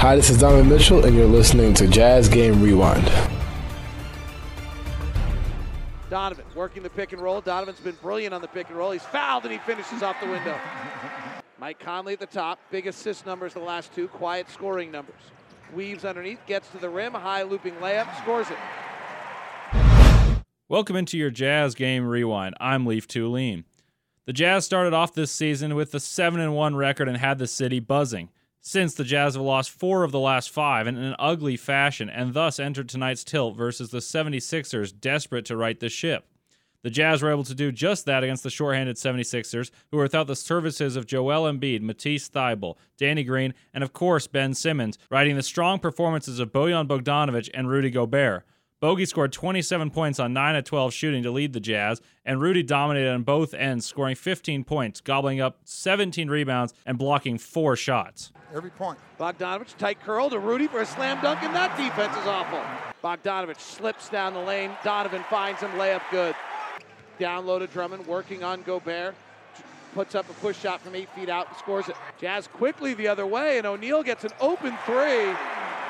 Hi, this is Donovan Mitchell, and you're listening to Jazz Game Rewind. Donovan working the pick and roll. Donovan's been brilliant on the pick and roll. He's fouled and he finishes off the window. Mike Conley at the top. Big assist numbers the last two. Quiet scoring numbers. Weaves underneath, gets to the rim, high looping layup, scores it. Welcome into your Jazz Game Rewind. I'm Leaf Tulane. The Jazz started off this season with a 7 1 record and had the city buzzing. Since the Jazz have lost four of the last five in an ugly fashion and thus entered tonight's tilt versus the 76ers desperate to right the ship. The Jazz were able to do just that against the shorthanded 76ers, who were without the services of Joel Embiid, Matisse Thybulle, Danny Green, and of course Ben Simmons, riding the strong performances of Bojan Bogdanovic and Rudy Gobert. Bogey scored 27 points on 9 of 12 shooting to lead the Jazz, and Rudy dominated on both ends, scoring 15 points, gobbling up 17 rebounds, and blocking four shots. Every point. Bogdanovic tight curl to Rudy for a slam dunk, and that defense is awful. Bogdanovic slips down the lane. Donovan finds him, layup good. Down low to Drummond, working on Gobert. Puts up a push shot from eight feet out and scores it. Jazz quickly the other way, and O'Neale gets an open three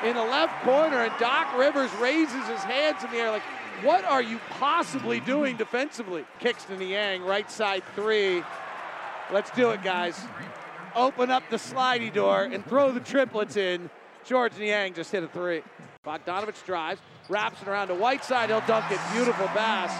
in the left corner, and Doc Rivers raises his hands in the air like, what are you possibly doing defensively? Kicks to Niang, right side three. Let's do it, guys. Open up the slidey door and throw the triplets in. Georges Niang just hit a three. Bogdanovic drives, wraps it around to Whiteside. He'll dunk it. Beautiful pass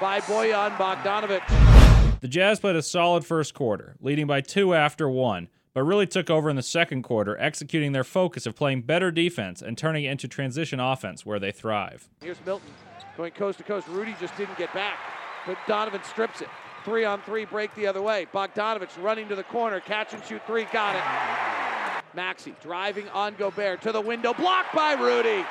by Bojan Bogdanovic. The Jazz played a solid first quarter, leading by two after one but really took over in the second quarter, executing their focus of playing better defense and turning it into transition offense where they thrive. Here's Milton going coast to coast. Rudy just didn't get back, but Donovan strips it. Three on three, break the other way. Bogdanovic running to the corner, catch and shoot three, got it. Maxey driving on Gobert to the window, blocked by Rudy.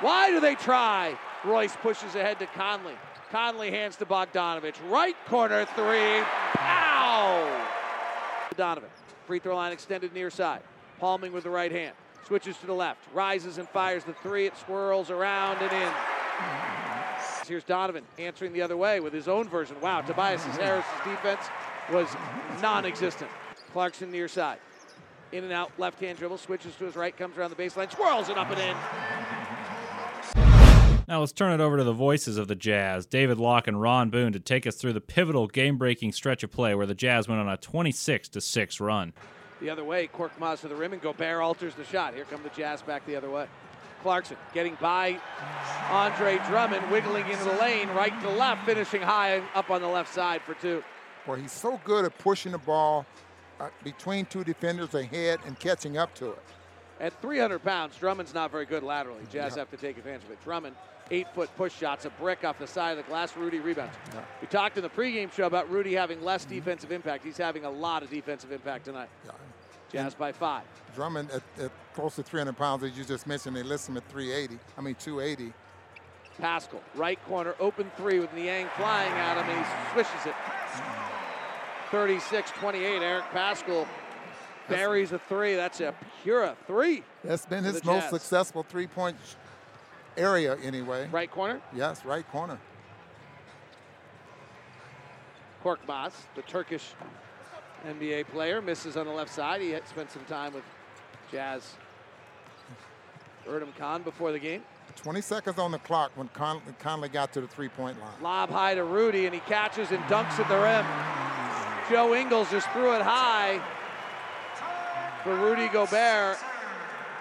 Why do they try? Royce pushes ahead to Conley. Conley hands to Bogdanovic. Right corner three. Ow! Donovan. Free throw line extended near side. Palming with the right hand. Switches to the left. Rises and fires the three. It swirls around and in. Here's Donovan answering the other way with his own version. Wow, Tobias Harris' defense was non existent. Clarkson near side. In and out, left hand dribble, switches to his right, comes around the baseline, swirls it up and in. Now let's turn it over to the voices of the Jazz, David Locke and Ron Boone, to take us through the pivotal game-breaking stretch of play where the Jazz went on a 26 to six run. The other way, Korkmaz to the rim, and Gobert alters the shot. Here come the Jazz back the other way. Clarkson getting by Andre Drummond, wiggling into the lane, right to left, finishing high up on the left side for two. Well, he's so good at pushing the ball uh, between two defenders ahead and catching up to it. At 300 pounds, Drummond's not very good laterally. Jazz yeah. have to take advantage of it. Drummond eight foot push shots, a brick off the side of the glass. Rudy rebounds. Yeah. We talked in the pregame show about Rudy having less mm-hmm. defensive impact. He's having a lot of defensive impact tonight. Yeah. Jazz by five. Drummond at, at, close to 300 pounds, as you just mentioned, they list him at 380. I mean 280. Paschall, right corner, open three with Niang flying at him, and he swishes it. 36-28. Eric Paschall buries a three. That's a pure three. That's been his most successful three-point area anyway. Right corner? Yes, right corner. Korkmaz, the Turkish NBA player, misses on the left side. He had spent some time with Jazz Erdem Can before the game. 20 seconds on the clock when Con- Conley got to the three-point line. Lob high to Rudy, and he catches and dunks at the rim. Joe Ingles just threw it high for Rudy Gobert.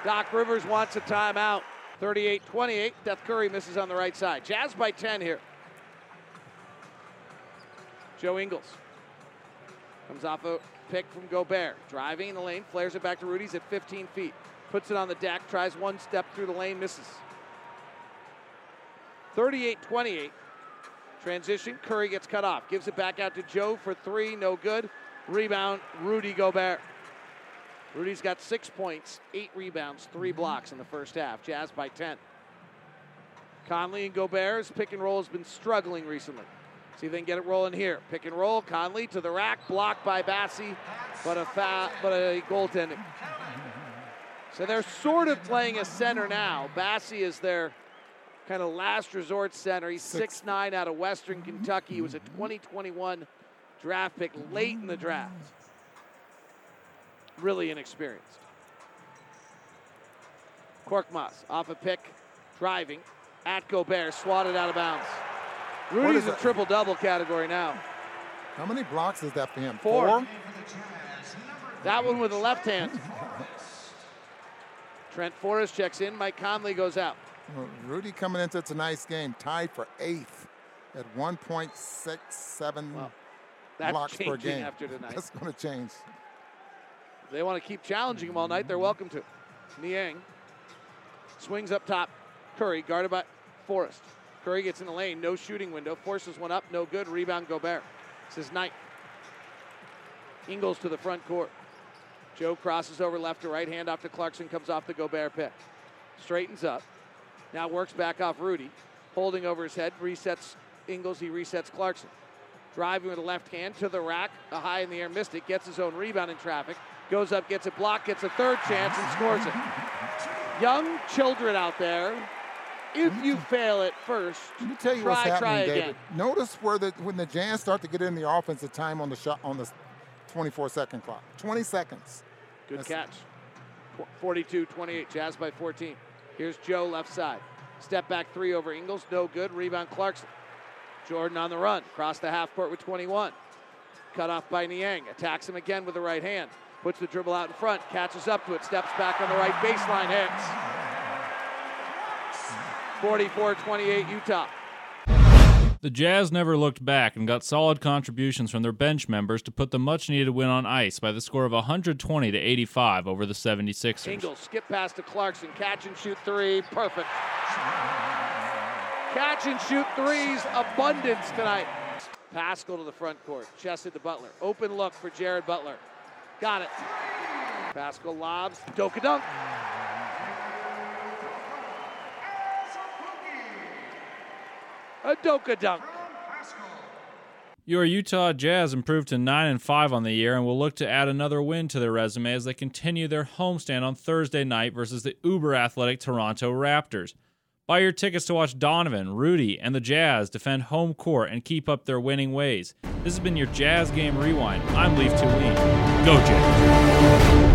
Doc Rivers wants a timeout. 38 28. Seth Curry misses on the right side. Jazz by 10 here. Joe Ingles comes off a pick from Gobert. Driving in the lane, flares it back to Rudy's at 15 feet. Puts it on the deck, tries one step through the lane, misses. 38 28. Transition, Curry gets cut off. Gives it back out to Joe for three, no good. Rebound, Rudy Gobert. Rudy's got six points, eight rebounds, three mm-hmm. blocks in the first half. Jazz by 10. Conley and Gobert's pick and roll has been struggling recently. See if they can get it rolling here. Pick and roll. Conley to the rack, blocked by Bassey, but a fa- but a goaltending. So they're sort of playing a center now. Bassey is their kind of last resort center. He's six nine out of Western Kentucky. He was a mm-hmm. 2021 draft pick late in the draft really inexperienced. Korkmaz off a pick, driving at Gobert, swatted out of bounds. Rudy's is in triple double category now. How many blocks is that for him? Four. That one with the left hand. Trent Forrest checks in. Mike Conley goes out. Rudy coming into tonight's game tied for eighth at 1.67 Well, blocks per changing game. after tonight. That's going to change. If they want to keep challenging him all night, they're welcome to. Niang swings up top. Curry guarded by Forrest. Curry gets in the lane, no shooting window, forces one up, no good. Rebound Gobert. This is night. Ingles to the front court. Joe crosses over left to right, hand off to Clarkson, comes off the Gobert pick. Straightens up. Now works back off Rudy. Holding over his head, resets Ingles, he resets Clarkson. Driving with the left hand to the rack, a high in the air mystic, gets his own rebound in traffic, goes up, gets it blocked, gets a third chance, and scores it. Young children out there, if you fail at first, Let me tell you try, what's happening, try David. again. Notice where the when the Jazz start to get in the offensive time on the shot on the 24 second clock. 20 seconds. Good That's- catch. 42 28, Jazz by 14. Here's Joe left side. Step back three over Ingles, no good. Rebound Clarkson. Jordan on the run, across the half court with 21. Cut off by Niang. Attacks him again with the right hand. Puts the dribble out in front, catches up to it, steps back on the right baseline, hits. 44 28 Utah. The Jazz never looked back and got solid contributions from their bench members to put the much needed win on ice by the score of 120 to 85 over the 76ers. Ingles skip pass to Clarkson, catch and shoot three, perfect. Catch and shoot threes, abundance tonight. Paschall to the front court, chested to Butler. Open look for Jared Butler. Got it. Paschall lobs, Doka dunk. A Doka dunk. Your Utah Jazz improved to 9 and 5 on the year and will look to add another win to their resume as they continue their homestand on Thursday night versus the uber athletic Toronto Raptors. Buy your tickets to watch Donovan, Rudy, and the Jazz defend home court and keep up their winning ways. This has been your Jazz Game Rewind. I'm Leaf Tulane. Go Jazz!